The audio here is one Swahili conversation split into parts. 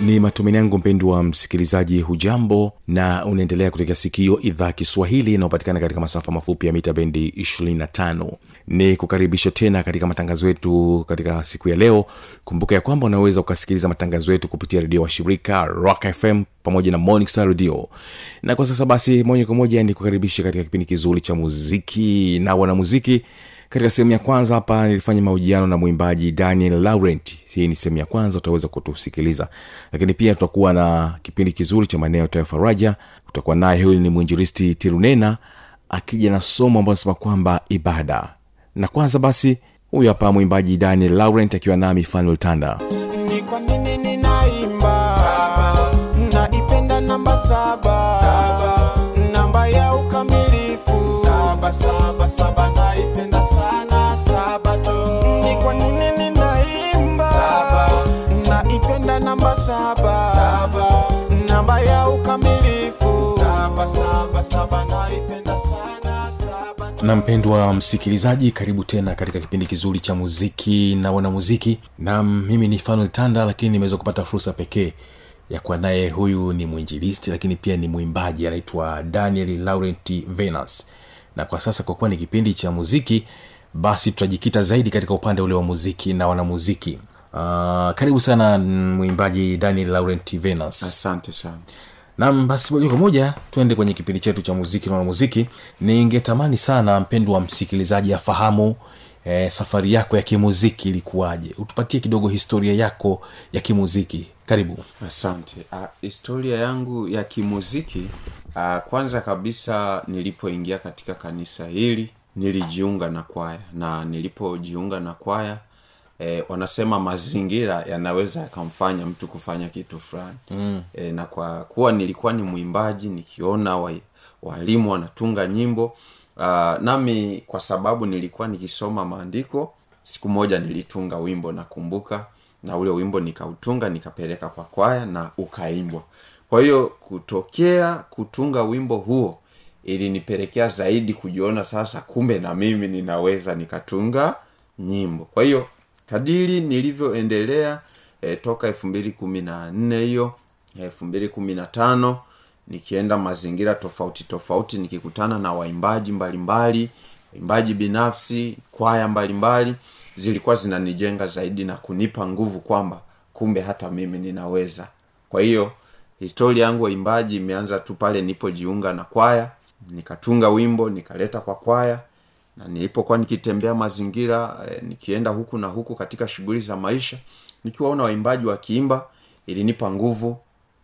ni matumaini yangu mpendwa msikilizaji hujambo na unaendelea kutekea sikio idhaa kiswahili inayopatikana katika masafa mafupi ya mita bendi 25 ni kukaribisha tena katika matangazo yetu katika siku ya leo. Kumbuka ya kwamba unaweza ukasikiliza matangazo yetu kupitia redio wa shirika rock fm pamoja na morning star radio. Na kwa sasa basi moja kwa moja ni kukaribisha katika kipindi kizuri cha muziki na wanamuziki katika sehemu ya kwanza hapa nilifanya mahojiano na mwimbaji daniel laurent. Hii ni sehemu ya kwanza utaweza kutusikiliza. Lakini pia tutakuwa na kipindi kizuri cha maeneo ya faraja utakuwa naye huyu ni mwinjilisti tirunena akija na somo ambayo anasema kwamba ibada. Na kwanza basi huyu hapa mwimbaji daniel laurent akiwa nami fanuel namba saba. Namba ya ukamilifu naipenda namba saba. Namba ya ukamilifu. Saba, saba, saba, naipenda sana saba na mpendwa msikilizaji karibu tena katika kipindi kizuri cha muziki na wanamuziki. Na mimi ni fanuel tanda lakini nimeweza kupata fursa pekee ya kuwa naye. Huyu ni mwinjilisti lakini pia ni mwimbaji anaitwa daniel laurent venus. Na kwa sasa kwa kuwa ni kipindi cha muziki basi tutajikita zaidi katika upande ule wa muziki na wanamuziki uh, karibu sana mwimbaji daniel laurent venus. Asante sana. Nam basi moja kwa moja tuende kwenye kipindi chetu cha muziki na wanamuziki ningetamani sana mpendo wa msikilizaji afahamu eh, safari yako ya kimuziki ilikuwaje? Utupatie kidogo historia yako ya kimuziki. Karibu. Asante. Uh, historia yangu ya kimuziki uh, kwanza kabisa nilipoingia katika kanisa hili nilijiunga na kwaya na nilipojiunga na kwaya eh, wanasema mazingira yanaweza yakamfanya mtu kufanya kitu fulani. Mm. eh, na kwa kuwa nilikuwa ni mwimbaji nikiona wa, walimu wanatunga nyimbo uh, nami kwa sababu nilikuwa nikisoma maandiko siku moja nilitunga wimbo nakumbuka na ule wimbo nikautunga nikapeleka kwa kwaya na ukaimbwa. Kwa hiyo kutokea kutunga wimbo huo ilinipelekea zaidi kujiona sasa kumbe na mimi ninaweza nikatunga nyimbo. Kwa hiyo kadiri nilivyoendelea e, toka elfu mbili kumi na nne hiyo elfu mbili kumi na tano nikienda mazingira tofauti tofauti nikikutana na waimbaji mbalimbali waimbaji binafsi kwaya mbalimbali zilikuwa zinanijenga zaidi na kunipa nguvu kwamba kumbe hata mimi ninaweza. Kwa hiyo historia yangu waimbaji imeanza tu pale nipojiunga na kwaya nikatunga wimbo nikaleta kwa kwaya na nilipokuwa nikitembea mazingira e, nikienda huku na huku katika shughuli za maisha nikiwaona waimbaji wakiimba ilinipa nguvu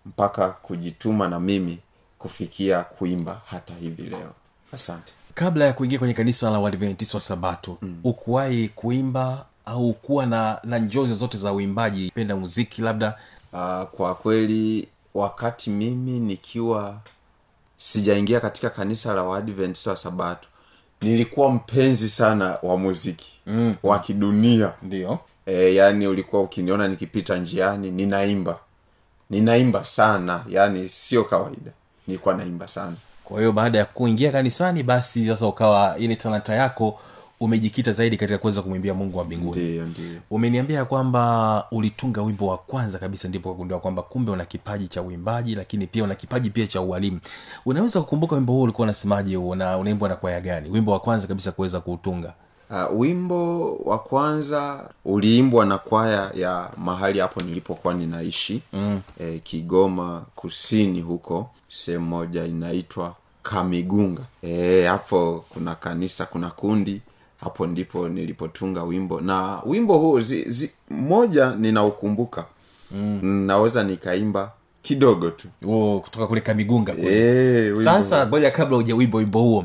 mpaka kujituma na mimi kufikia kuimba hata hivi leo. Asante. Kabla ya kuingia kwenye kanisa la uadventist wa sabato mm. ukuwahi kuimba au kuwa na na njozi zote za uimbaji penda muziki labda? Uh, kwa kweli wakati mimi nikiwa sijaingia katika kanisa la waadventist wa sabato nilikuwa mpenzi sana wa muziki mm. wa kidunia. Ndio. E, yani ulikuwa ukiniona nikipita njiani ninaimba. Ninaimba sana yani sio kawaida. Nilikuwa naimba sana. Kwa hiyo baada ya kuingia kanisani basi sasa ukawa ile talanta yako umejikita zaidi katika kuweza kumwimbia mungu wa mbinguni. Umeniambia kwamba ulitunga wimbo wa kwanza kabisa ndipo kagundua kwamba kumbe una kipaji cha uimbaji lakini pia una kipaji pia cha ualimu. Unaweza kukumbuka wimbo huo ulikuwa unasemaje una unaimbwa na kwaya gani? Wimbo wa kwanza kabisa kuweza kuutunga. Uh, wimbo wa kwanza uliimbwa na kwaya ya mahali hapo nilipokuwa ninaishi mm. e, kigoma kusini huko sehemu moja inaitwa kamigunga. Eh, hapo kuna kanisa kuna kundi hapo ndipo nilipotunga wimbo. Na wimbo huu zi, zi, moja ninaukumbuka. Mm. naweza nikaimba kidogo tu. Oh, kutoka kule kamigunga kule. Eh, sasa ngoja kabla uja wimbo wimbo huo.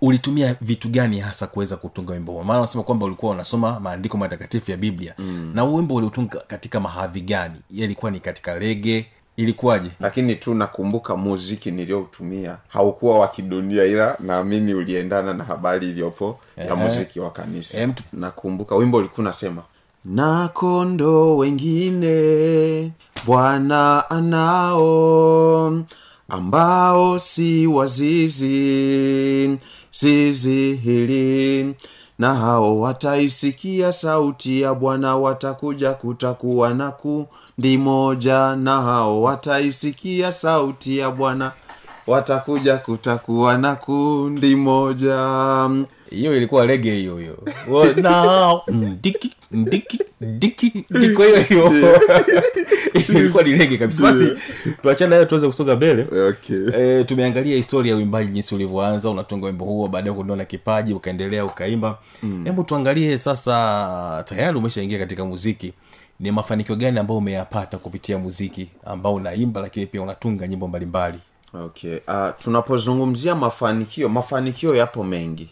Ulitumia vitu gani hasa kuweza kutunga wimbo huo? Maana unasema kwamba ulikuwa unasoma maandiko matakatifu ya biblia. Mm. na wimbo uliutunga katika mahadhi gani? Ilikuwa ni katika rege ilikuwaje? Lakini tu nakumbuka muziki niliyoutumia haukuwa wa kidunia ila naamini uliendana na habari iliyopo ya muziki wa kanisa. Eh, mtu- nakumbuka wimbo ulikuwa unasema na kondo wengine bwana anao ambao si wazizi zizi hili. Na hao wataisikia sauti ya bwana watakuja kutakuwa na kundi moja na hao wataisikia sauti ya bwana. Watakuja kutakuwa na kundi moja. Hiyo ilikuwa rege hiyo hiyo. Na ndiki ndiki ndiki ndiko hiyo hiyo. ilikuwa ni rege kabisa. Basi tuachana hayo tuweze kusonga mbele. Okay. e, tumeangalia historia ya uimbaji jinsi ulivyoanza unatunga wimbo huo baadaye kunaona kipaji ukaendelea ukaimba. Hebu tuangalie sasa tayari umeshaingia katika muziki ni mafanikio gani ambayo umeyapata kupitia muziki ambao unaimba lakini pia unatunga nyimbo mbalimbali? Okay uh, tunapozungumzia mafanikio mafanikio yapo mengi.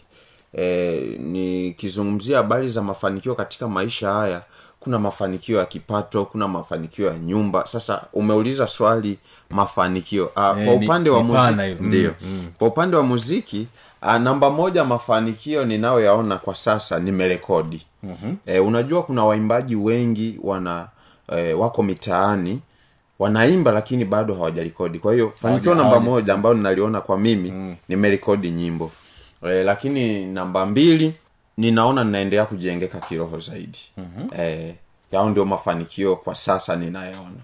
E, nikizungumzia habari za mafanikio katika maisha haya kuna mafanikio ya kipato kuna mafanikio ya nyumba. Sasa umeuliza swali mafanikio. Uh, e, kwa upande wa ni muziki ndio. Kwa upande wa muziki uh, namba moja mafanikio ninayoyaona kwa sasa nimerekodi mm-hmm. e, unajua kuna waimbaji wengi wana e, wako mitaani wanaimba lakini bado hawajarekodi kwa hiyo fanikio namba moja ambayo ninaliona kwa mimi mm. nimerekodi nyimbo e, lakini namba mbili ninaona ninaendelea kujengeka kiroho zaidi mm-hmm. e, yao ndio mafanikio kwa sasa ninayaona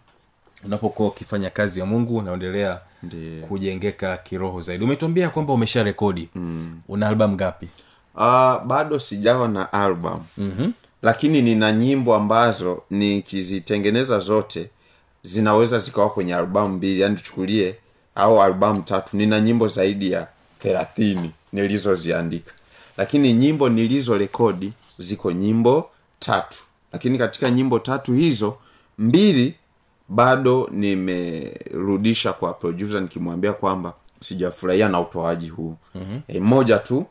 unapokuwa ukifanya kazi ya mungu unaendelea kujengeka kiroho zaidi umetuambia kwamba umesha rekodi mm. una albamu ngapi uh, bado sijawa na album. Mm-hmm. lakini nina nyimbo ambazo nikizitengeneza zote zinaweza zikawa kwenye albamu mbili yani tuchukulie au albamu tatu. Nina nyimbo zaidi ya thelathini nilizoziandika. Lakini nyimbo nilizo rekodi ziko nyimbo tatu. Lakini katika nyimbo tatu hizo mbili bado nimerudisha kwa producer nikimwambia kwamba sijafurahia na utoaji huu. Mm-hmm. e, moja tu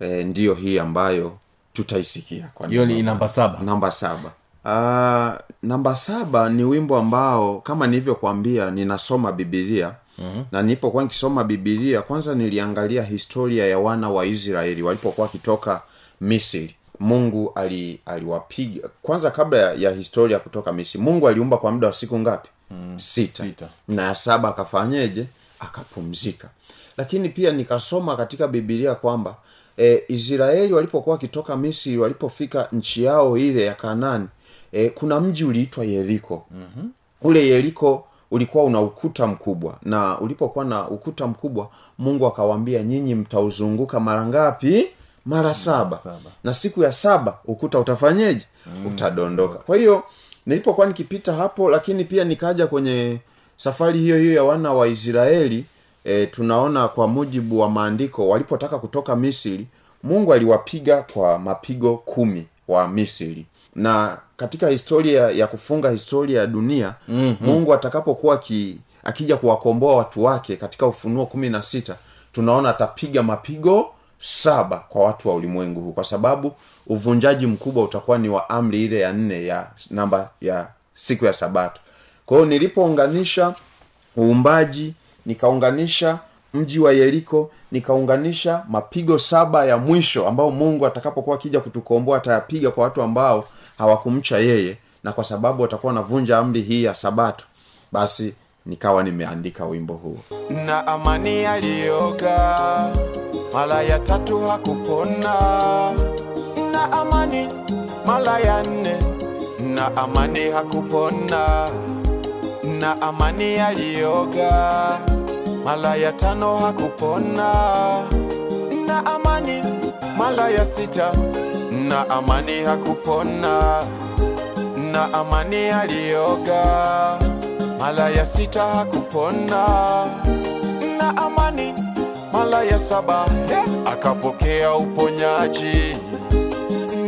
e, ndiyo hii ambayo tutaisikia hiyo ni namba- saba. Namba saba. Uh, namba saba ni wimbo ambao kama nilivyokwambia ninasoma bibilia mm-hmm. na nilipokuwa nikisoma bibilia kwanza niliangalia historia ya wana wa israeli walipokuwa wakitoka misri. Mungu ali- aliwapiga. Kwanza kabla ya, ya historia kutoka misri mungu aliumba kwa muda wa siku ngapi? Mm, sita. Sita. na ya saba akafanyeje? Akapumzika. Lakini pia nikasoma katika bibilia kwamba e, israeli walipokuwa wakitoka misri walipofika nchi yao ile ya kanani e, kuna mji uliitwa yeriko mm-hmm. ule yeriko ulikuwa una ukuta mkubwa na ulipokuwa na ukuta mkubwa mungu akawaambia nyinyi mtauzunguka mara ngapi mara saba. saba. na siku ya saba ukuta utafanyeje mm, utadondoka kwa hiyo nilipokuwa nikipita hapo lakini pia nikaja kwenye safari hiyo hiyo ya wana wa israeli e, tunaona kwa mujibu wa maandiko walipotaka kutoka misri mungu aliwapiga kwa mapigo kumi wa misri na katika historia ya kufunga historia ya dunia mm-hmm. mungu atakapokuwa ki, akija kuwakomboa watu wake katika ufunuo kumi na sita tunaona atapiga mapigo saba kwa watu wa ulimwengu huu kwa sababu uvunjaji mkubwa utakuwa ni wa amri ile ya nne ya namba ya siku ya sabato kwa hiyo nilipounganisha uumbaji nikaunganisha mji wa yeriko nikaunganisha mapigo saba ya mwisho ambao mungu atakapokuwa akija kutukomboa atayapiga kwa watu ambao hawakumcha yeye na kwa sababu watakuwa wanavunja amri hii ya sabato basi nikawa nimeandika wimbo huo. Na amani aliyoga mara ya tatu hakupona. Na amani mara ya nne na amani hakupona. Na amani aliyoga mara ya tano hakupona. Na amani mara ya sita. Na amani hakupona. Na amani alioga. Mara ya sita hakupona. Na amani mala ya saba. Akapokea uponyaji.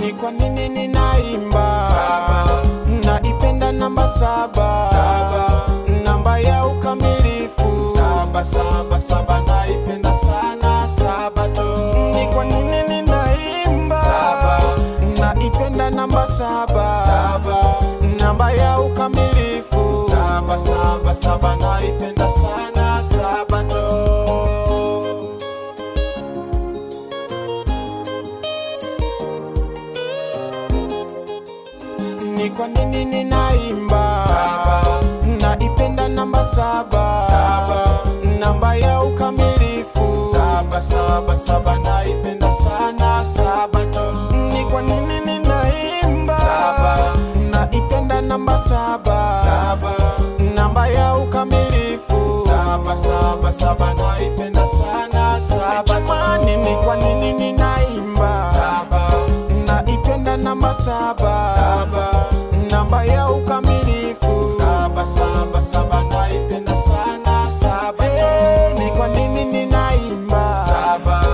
Ni kwa nini ninaimba? Saba. naipenda namba saba. saba. Namba ya ukamilifu saba, saba, saba naipenda sana saba ni kwa nini ninaimba? Saba. naipenda namba saba. saba. Namba ya ukamilifu. Saba, saba, saba naipenda sana saba ni kwa nini ninaimba saba. saba. Namba ya ukamilifu. Saba, saba, saba naipenda sana. Saba. Hey, ni kwa nini ninaimba? Saba.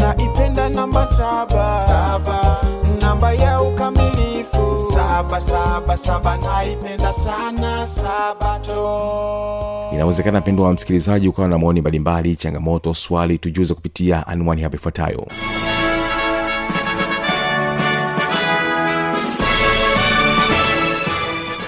Naipenda namba saba. saba. Namba ya ukamilifu. Saba, saba, saba naipenda sana. Sabato inawezekana mpendo wa msikilizaji ukawa na maoni mbalimbali changamoto swali tujuze kupitia anwani hapa ifuatayo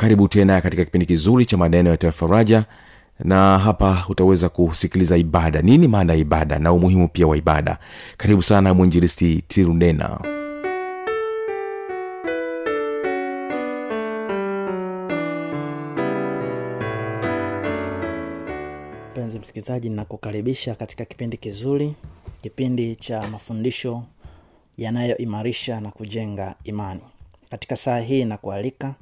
karibu tena katika kipindi kizuri cha maneno ya faraja na hapa utaweza kusikiliza ibada. Nini maana ya ibada na umuhimu pia wa ibada? Karibu sana mwinjilisti tirunena mpenzi msikilizaji ninakukaribisha katika kipindi kizuri kipindi cha mafundisho yanayoimarisha na kujenga imani. Katika saa hii nakualika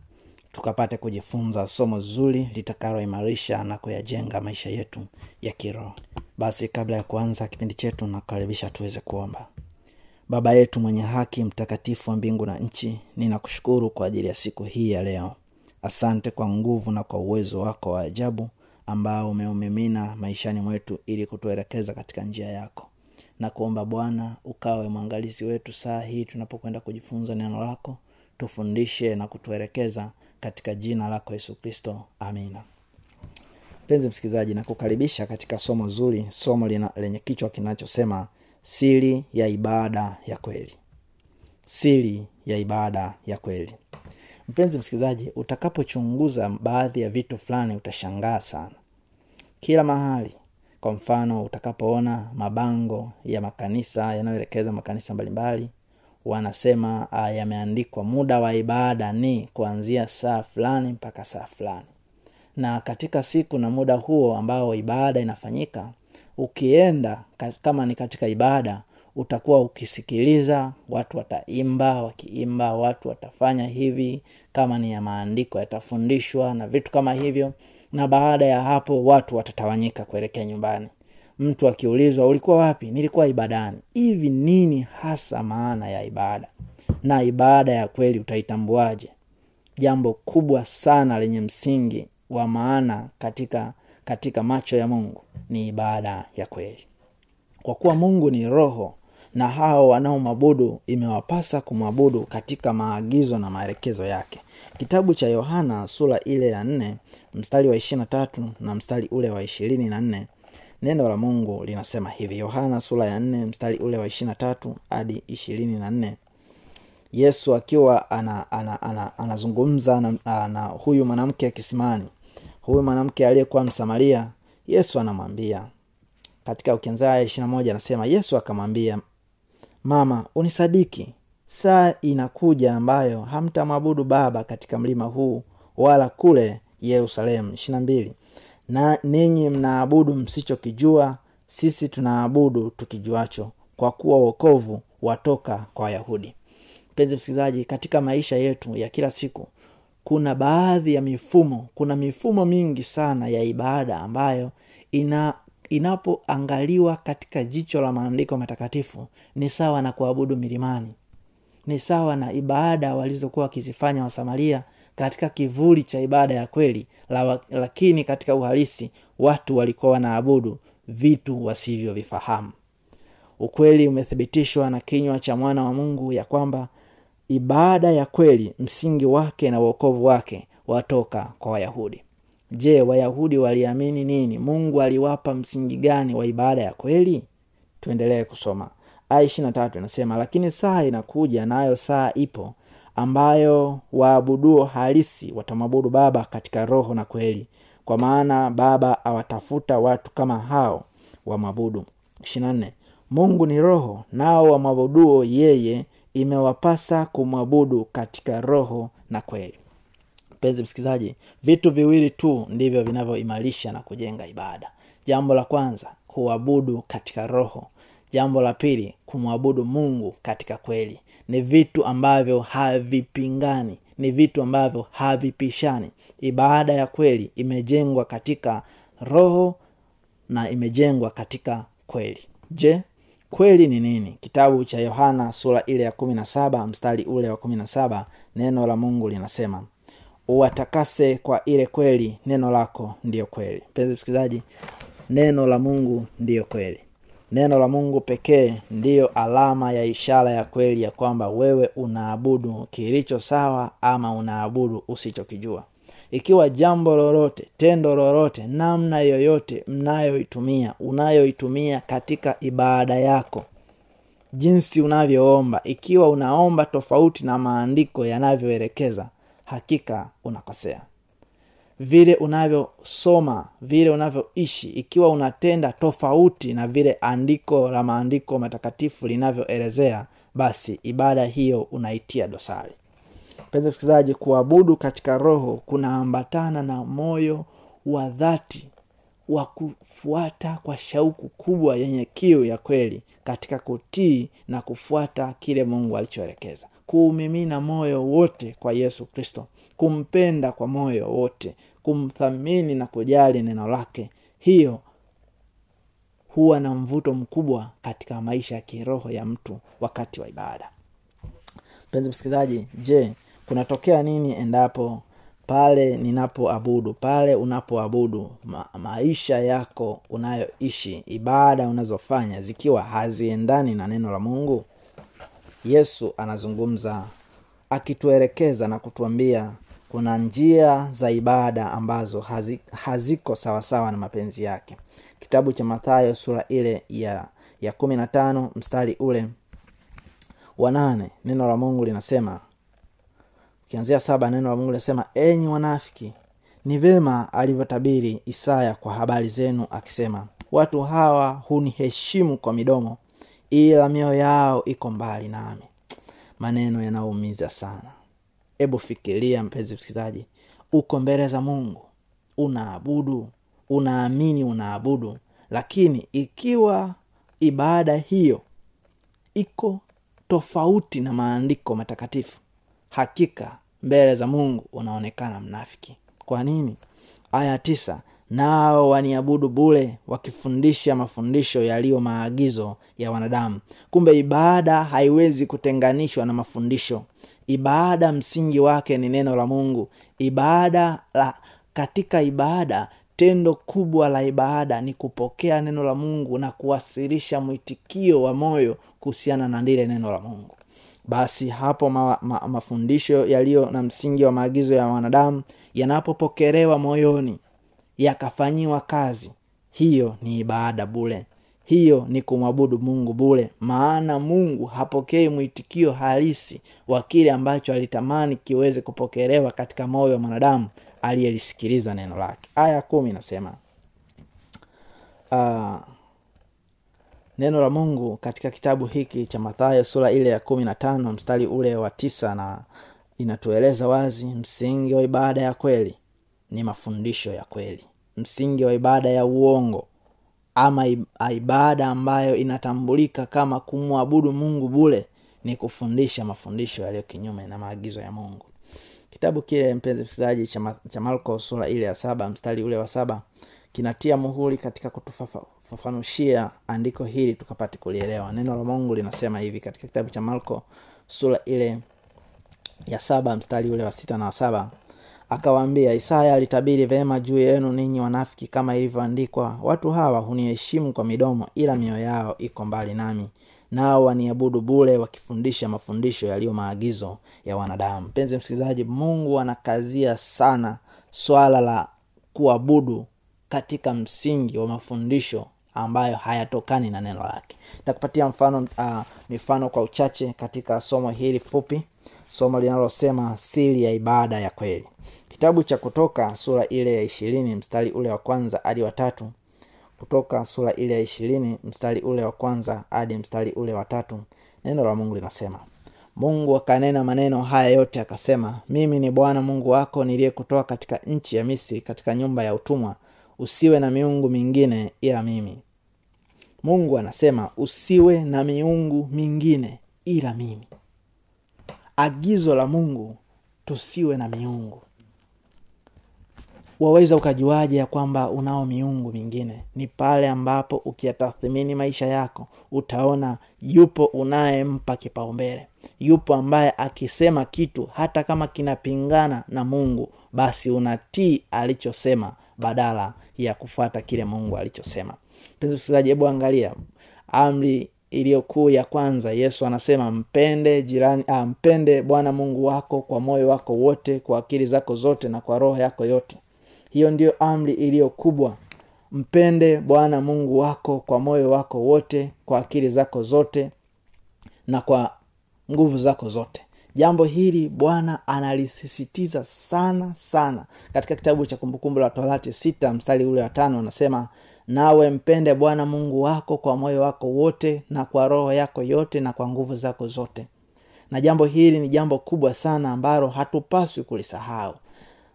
tukapate kujifunza somo zuri litakaloimarisha na kuyajenga maisha yetu ya kiroho. Basi kabla ya kuanza kipindi chetu nakukaribisha tuweze kuomba. Baba yetu mwenye haki mtakatifu wa mbingu na nchi ninakushukuru kwa ajili ya siku hii ya leo. Asante kwa nguvu na kwa uwezo wako wa ajabu ambao umeumimina maishani mwetu ili kutuelekeza katika njia yako. Na kuomba bwana ukawe mwangalizi wetu saa hii tunapokwenda kujifunza neno lako tufundishe na kutuelekeza katika jina lako yesu kristo. Amina. Mpenzi msikilizaji nakukaribisha katika somo zuri somo lina, lenye kichwa kinachosema siri ya ibada ya kweli. Siri ya ibada ya kweli. Mpenzi msikilizaji utakapochunguza baadhi ya vitu fulani utashangaa sana. Kila mahali kwa mfano utakapoona mabango ya makanisa yanayoelekeza makanisa mbalimbali wanasema uh, yameandikwa muda wa ibada ni kuanzia saa fulani mpaka saa fulani. Na katika siku na muda huo ambao ibada inafanyika ukienda kama ni katika ibada utakuwa ukisikiliza watu wataimba wakiimba watu watafanya hivi kama ni ya maandiko yatafundishwa na vitu kama hivyo na baada ya hapo watu watatawanyika kuelekea nyumbani mtu akiulizwa ulikuwa wapi? Nilikuwa ibadani. Hivi nini hasa maana ya ibada? Na ibada ya kweli utaitambuaje? Jambo kubwa sana lenye msingi wa maana katika katika macho ya mungu ni ibada ya kweli. Kwa kuwa mungu ni roho na hao wanaomwabudu imewapasa kumwabudu katika maagizo na maelekezo yake. Kitabu cha yohana sura ile ya nne mstari wa ishirina tatu na mstari ule wa ishirini na nne neno la mungu linasema hivi yohana sura ya nne mstari ule wa ishirina tatu hadi ishirini na nne. Yesu akiwa ana, ana, ana, anazungumza na, na huyu mwanamke kisimani huyu mwanamke aliyekuwa msamaria yesu anamwambia. Katika ukianzia ishirina moja anasema yesu akamwambia mama unisadiki. Saa inakuja ambayo hamtamwabudu baba katika mlima huu wala kule yerusalemu. Ishirina mbili na ninyi mnaabudu msichokijua sisi tunaabudu tukijuacho kwa kuwa wokovu watoka kwa wayahudi. Mpenzi msikilizaji katika maisha yetu ya kila siku kuna baadhi ya mifumo kuna mifumo mingi sana ya ibada ambayo ina inapoangaliwa katika jicho la maandiko matakatifu ni sawa na kuabudu milimani. Ni sawa na ibada walizokuwa wakizifanya wasamaria katika kivuli cha ibada ya kweli lakini katika uhalisi watu walikuwa wanaabudu vitu wasivyovifahamu. Ukweli umethibitishwa na kinywa cha mwana wa mungu ya kwamba ibada ya kweli msingi wake na uokovu wake watoka kwa wayahudi. Je wayahudi waliamini nini? Mungu aliwapa msingi gani wa ibada ya kweli? Tuendelee kusoma. Aya ishirina tatu inasema lakini saa inakuja nayo saa ipo ambayo waabuduo halisi watamwabudu baba katika roho na kweli. Kwa maana baba awatafuta watu kama hao wamwabudu mungu ni roho nao wamwabuduo yeye imewapasa kumwabudu katika roho na kweli. Mpenzi msikilizaji vitu viwili tu ndivyo vinavyoimarisha na kujenga ibada. Jambo la kwanza kuabudu katika roho. Jambo la pili kumwabudu mungu katika kweli ni vitu ambavyo havipingani ni vitu ambavyo havipishani. Ibada ya kweli imejengwa katika roho na imejengwa katika kweli. Je kweli ni nini? Kitabu cha yohana sura ile ya kumi na saba mstari ule wa kumi na saba neno la mungu linasema uwatakase kwa ile kweli neno lako ndiyo kweli. Mpenzi msikilizaji neno la mungu ndiyo kweli neno la mungu pekee ndiyo alama ya ishara ya kweli ya kwamba wewe unaabudu kilicho sawa ama unaabudu usichokijua. Ikiwa jambo lolote tendo lolote namna yoyote mnayoitumia unayoitumia katika ibada yako jinsi unavyoomba ikiwa unaomba tofauti na maandiko yanavyoelekeza hakika unakosea vile unavyosoma vile unavyoishi ikiwa unatenda tofauti na vile andiko la maandiko matakatifu linavyoelezea basi ibada hiyo unaitia dosari. Mpenzi msikilizaji kuabudu katika roho kunaambatana na moyo wa dhati wa kufuata kwa shauku kubwa yenye kiu ya kweli katika kutii na kufuata kile mungu alichoelekeza. Kuumimina moyo wote kwa yesu kristo kumpenda kwa moyo wote kumthamini na kujali neno lake. Hiyo huwa na mvuto mkubwa katika maisha ya kiroho ya mtu wakati wa ibada. Mpenzi msikilizaji je kunatokea nini endapo pale ninapoabudu pale unapoabudu ma, maisha yako unayoishi ibada unazofanya zikiwa haziendani na neno la mungu? Yesu anazungumza akituelekeza na kutuambia kuna njia za ibada ambazo hazi, haziko sawasawa na mapenzi yake. Kitabu cha mathayo sura ile ya ya kumi na tano mstari ule wanane neno la mungu linasema ukianzia saba neno la mungu linasema enyi wanafiki ni vema alivyotabiri isaya kwa habari zenu akisema watu hawa huniheshimu kwa midomo ila mioyo yao iko mbali nami. Maneno yanaumiza sana hebu fikiria mpenzi msikilizaji uko mbele za mungu unaabudu unaamini unaabudu lakini ikiwa ibada hiyo iko tofauti na maandiko matakatifu hakika mbele za mungu unaonekana mnafiki. Kwa nini? Aya tisa nao waniabudu bule wakifundisha mafundisho yaliyo maagizo ya wanadamu. Kumbe ibada haiwezi kutenganishwa na mafundisho ibada msingi wake ni neno la mungu. Ibada la katika ibada tendo kubwa la ibada ni kupokea neno la mungu na kuwasilisha mwitikio wa moyo kuhusiana na lile neno la mungu. Basi hapo ma, ma, mafundisho yaliyo na msingi wa maagizo ya wanadamu yanapopokelewa moyoni yakafanyiwa kazi hiyo ni ibada bule hiyo ni kumwabudu mungu bule maana mungu hapokei mwitikio halisi wa kile ambacho alitamani kiweze kupokelewa katika moyo wa mwanadamu aliyelisikiliza neno lake. Aya kumi inasema uh, neno la mungu katika kitabu hiki cha mathayo sura ile ya kumi na tano mstari ule wa tisa na inatueleza wazi msingi wa ibada ya kweli ni mafundisho ya kweli. Msingi wa ibada ya uongo ama ibada ambayo inatambulika kama kumwabudu mungu bule ni kufundisha mafundisho yaliyo kinyume na maagizo ya mungu. Kitabu kile mpenzi msikilizaji cha, cha marko sura ile ya saba mstari ule wa saba kinatia muhuri katika kutufafanushia andiko hili tukapate kulielewa. Neno la mungu linasema hivi katika kitabu cha marko sura ile ya saba mstari ule wa sita na wa saba akawaambia isaya alitabiri vema juu yenu ninyi wanafiki kama ilivyoandikwa. Watu hawa huniheshimu kwa midomo ila mioyo yao iko mbali nami. Nao waniabudu bule wakifundisha mafundisho yaliyo maagizo ya wanadamu. Mpenzi msikilizaji mungu anakazia sana swala la kuabudu katika msingi wa mafundisho ambayo hayatokani na neno lake. Nitakupatia mfano uh, mifano kwa uchache katika somo hili fupi somo linalosema siri ya ibada ya kweli kitabu cha kutoka sura ile ya ishirini mstari ule wa kwanza hadi watatu kutoka sura ile ya ishirini mstari ule wa kwanza hadi mstari ule wa tatu. Neno la mungu linasema mungu akanena maneno haya yote akasema mimi ni bwana mungu wako niliyekutoa katika nchi ya misri katika nyumba ya utumwa. Usiwe na miungu mingine ila mimi. Mungu anasema usiwe na miungu mingine ila mimi. Agizo la mungu tusiwe na miungu waweza ukajuaje ya kwamba unao miungu mingine? Ni pale ambapo ukiyatathmini maisha yako utaona yupo unayempa kipaumbele. Yupo ambaye akisema kitu hata kama kinapingana na mungu basi unatii alichosema badala ya kufuata kile mungu alichosema. Mpenzi msikilizaji hebu angalia amri iliyokuu ya kwanza. Yesu anasema mpende jirani ah, mpende bwana mungu wako kwa moyo wako wote kwa akili zako zote na kwa roho yako yote hiyo ndiyo amri iliyo kubwa. Mpende bwana mungu wako kwa moyo wako wote kwa akili zako zote na kwa nguvu zako zote. Jambo hili bwana analisisitiza sana sana. Katika kitabu cha kumbukumbu la torati sita mstari ule wa tano anasema nawe mpende bwana mungu wako kwa moyo wako wote na kwa roho yako yote na kwa nguvu zako zote. Na jambo hili ni jambo kubwa sana ambalo hatupaswi kulisahau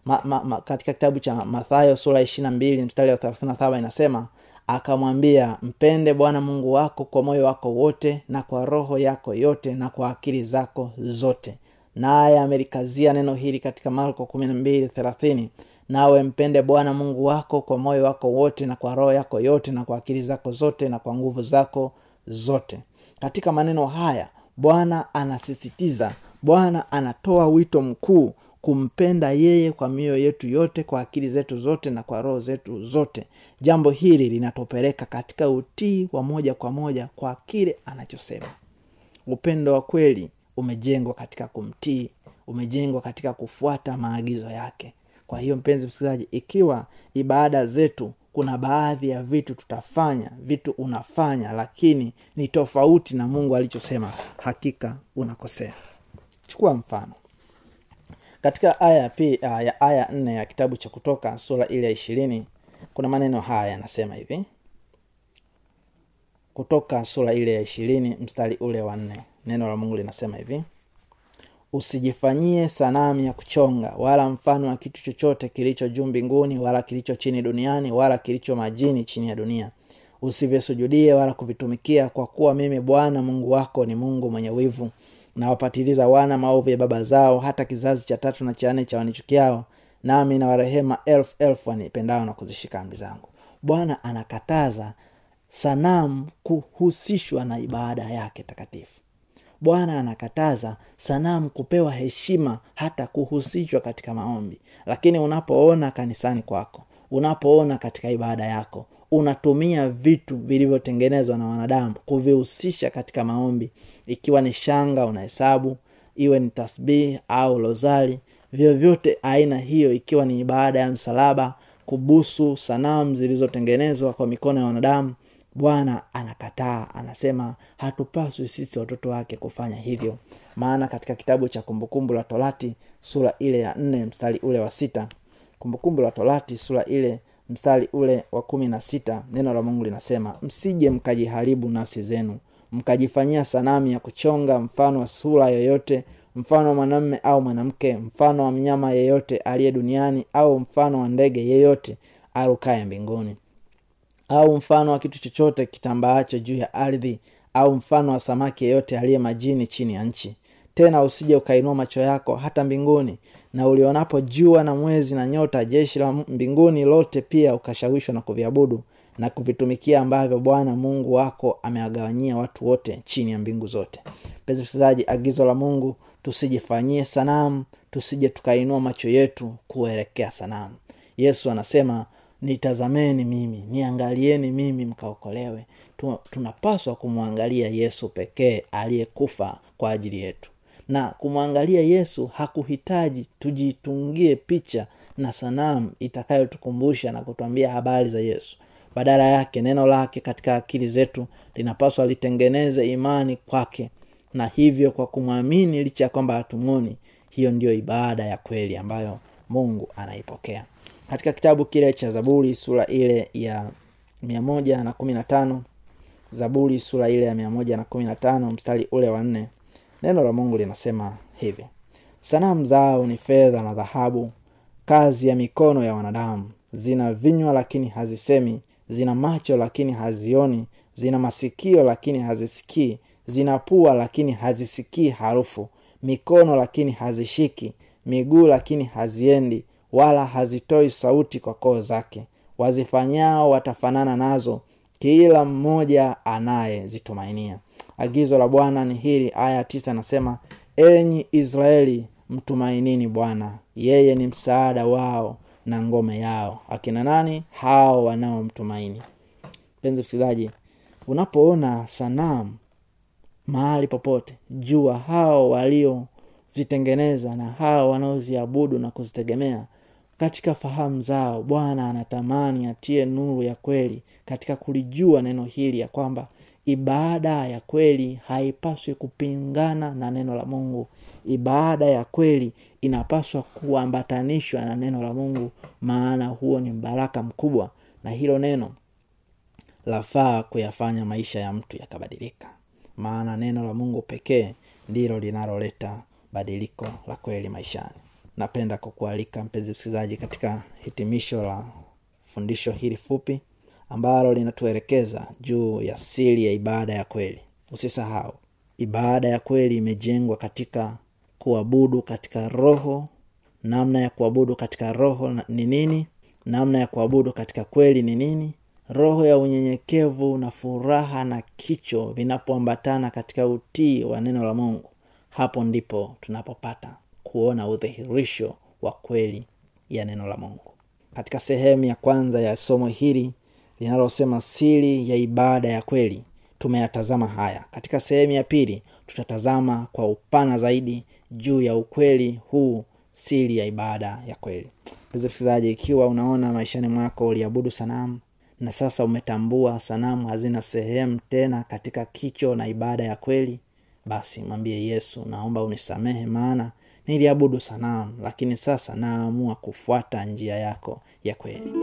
ma, ma, ma, katika kitabu cha mathayo sura ishirina mbili mstari wa thelathina saba inasema akamwambia mpende bwana mungu wako kwa moyo wako wote na kwa roho yako yote na kwa akili zako zote. Naye amelikazia neno hili katika marko kumi na mbili thelathini nawe mpende bwana mungu wako kwa moyo wako wote na kwa roho yako yote na kwa akili zako zote na kwa nguvu zako zote. Katika maneno haya bwana anasisitiza bwana anatoa wito mkuu kumpenda yeye kwa mioyo yetu yote kwa akili zetu zote na kwa roho zetu zote. Jambo hili linatopeleka katika utii wa moja kwa moja kwa kile anachosema. Upendo wa kweli umejengwa katika kumtii umejengwa katika kufuata maagizo yake. Kwa hiyo mpenzi msikilizaji ikiwa ibada zetu kuna baadhi ya vitu tutafanya vitu unafanya lakini ni tofauti na mungu alichosema hakika unakosea. Chukua mfano katika aya ya ah, ya aya nne ya kitabu cha kutoka sura ile ya ishirini kuna maneno haya yanasema hivi. Kutoka sura ile ya ishirini mstari ule wa nne. Neno la mungu linasema hivi. Usijifanyie sanamu ya kuchonga wala mfano wa kitu chochote kilicho juu mbinguni wala kilicho chini duniani wala kilicho majini chini ya dunia. Usivisujudie wala kuvitumikia kwa kuwa mimi bwana mungu wako ni mungu mwenye wivu nawapatiliza wana maovu ya baba zao hata kizazi cha tatu na cha nne cha wanichukiao nami na warehema elfu elfu wanipendao na kuzishika amri zangu. Bwana anakataza sanamu kuhusishwa na ibada yake takatifu. Bwana anakataza sanamu kupewa heshima hata kuhusishwa katika maombi. Lakini unapoona kanisani kwako unapoona katika ibada yako unatumia vitu vilivyotengenezwa na wanadamu kuvihusisha katika maombi. Ikiwa ni shanga unahesabu iwe ni tasbihi au lozari vyovyote aina hiyo ikiwa ni ibada ya msalaba kubusu sanamu zilizotengenezwa kwa mikono ya wanadamu bwana anakataa anasema hatupaswi sisi watoto wake kufanya hivyo. Maana katika kitabu cha kumbukumbu la torati sura ile ya nne mstari ule wa sita. Kumbukumbu la torati sura ile mstari ule wa kumi na sita neno la mungu linasema msije mkajiharibu nafsi zenu mkajifanyia sanamu ya kuchonga mfano wa sura yoyote mfano wa mwanamme au mwanamke mfano wa mnyama yeyote aliye duniani au mfano wa ndege yeyote arukaye mbinguni. Au mfano wa kitu chochote kitambaacho juu ya ardhi au mfano wa samaki yeyote aliye majini chini ya nchi. Tena usije ukainua macho yako hata mbinguni na ulionapo jua na mwezi na nyota jeshi la mbinguni lote pia ukashawishwa na kuviabudu na kuvitumikia ambavyo bwana mungu wako amewagawanyia watu wote chini ya mbingu zote. Mpenzi agizo la mungu tusijifanyie sanamu tusije tukainua macho yetu kuelekea sanamu. Yesu anasema nitazameni mimi niangalieni mimi mkaokolewe. Tunapaswa kumwangalia yesu pekee aliyekufa kwa ajili yetu na kumwangalia yesu hakuhitaji tujitungie picha na sanamu itakayotukumbusha na kutuambia habari za yesu. Badala yake neno lake katika akili zetu linapaswa litengeneze imani kwake na hivyo kwa kumwamini licha ya kwamba hatumwoni hiyo ndiyo ibada ya kweli ambayo mungu anaipokea. Katika kitabu kile cha zaburi sura ile ya mia moja na kumi na tano zaburi sura ile ya mia na kumi na tano mstari ule wa nne neno la mungu linasema hivi sanamu zao ni fedha na dhahabu kazi ya mikono ya wanadamu. Zina vinywa lakini hazisemi zina macho lakini hazioni zina masikio lakini hazisikii zina pua lakini hazisikii harufu mikono lakini hazishiki miguu lakini haziendi wala hazitoi sauti kwa koo zake. Wazifanyao watafanana nazo kila mmoja anayezitumainia agizo la bwana ni hili aya tisa anasema enyi israeli mtumainini bwana. Yeye ni msaada wao na ngome yao. Akina nani? Hao wanaomtumaini. Mpenzi msikilizaji unapoona sanamu mahali popote jua hao waliozitengeneza na hao wanaoziabudu na kuzitegemea katika fahamu zao bwana anatamani atie nuru ya kweli katika kulijua neno hili ya kwamba ibada ya kweli haipaswi kupingana na neno la mungu. Ibada ya kweli inapaswa kuambatanishwa na neno la mungu maana huo ni mbaraka mkubwa na hilo neno lafaa kuyafanya maisha ya mtu yakabadilika. Maana neno la mungu pekee ndilo linaloleta badiliko la kweli maishani. Napenda kukualika mpenzi msikilizaji katika hitimisho la fundisho hili fupi ambalo linatuelekeza juu ya siri ya ibada ya kweli. Usisahau ibada ya kweli imejengwa katika kuabudu katika roho. Namna ya kuabudu katika roho ni nini? Namna ya kuabudu katika kweli ni nini? Roho ya unyenyekevu na furaha na kicho vinapoambatana katika utii wa neno la mungu hapo ndipo tunapopata kuona udhihirisho wa kweli ya neno la mungu. Katika sehemu ya kwanza ya somo hili linalosema siri ya ibada ya kweli tumeyatazama haya. Katika sehemu ya pili tutatazama kwa upana zaidi juu ya ukweli huu siri ya ibada ya kweli. Msikilizaji ikiwa unaona maishani mwako uliabudu sanamu na sasa umetambua sanamu hazina sehemu tena katika kicho na ibada ya kweli basi mwambie yesu naomba unisamehe maana niliabudu sanamu lakini sasa naamua kufuata njia yako ya kweli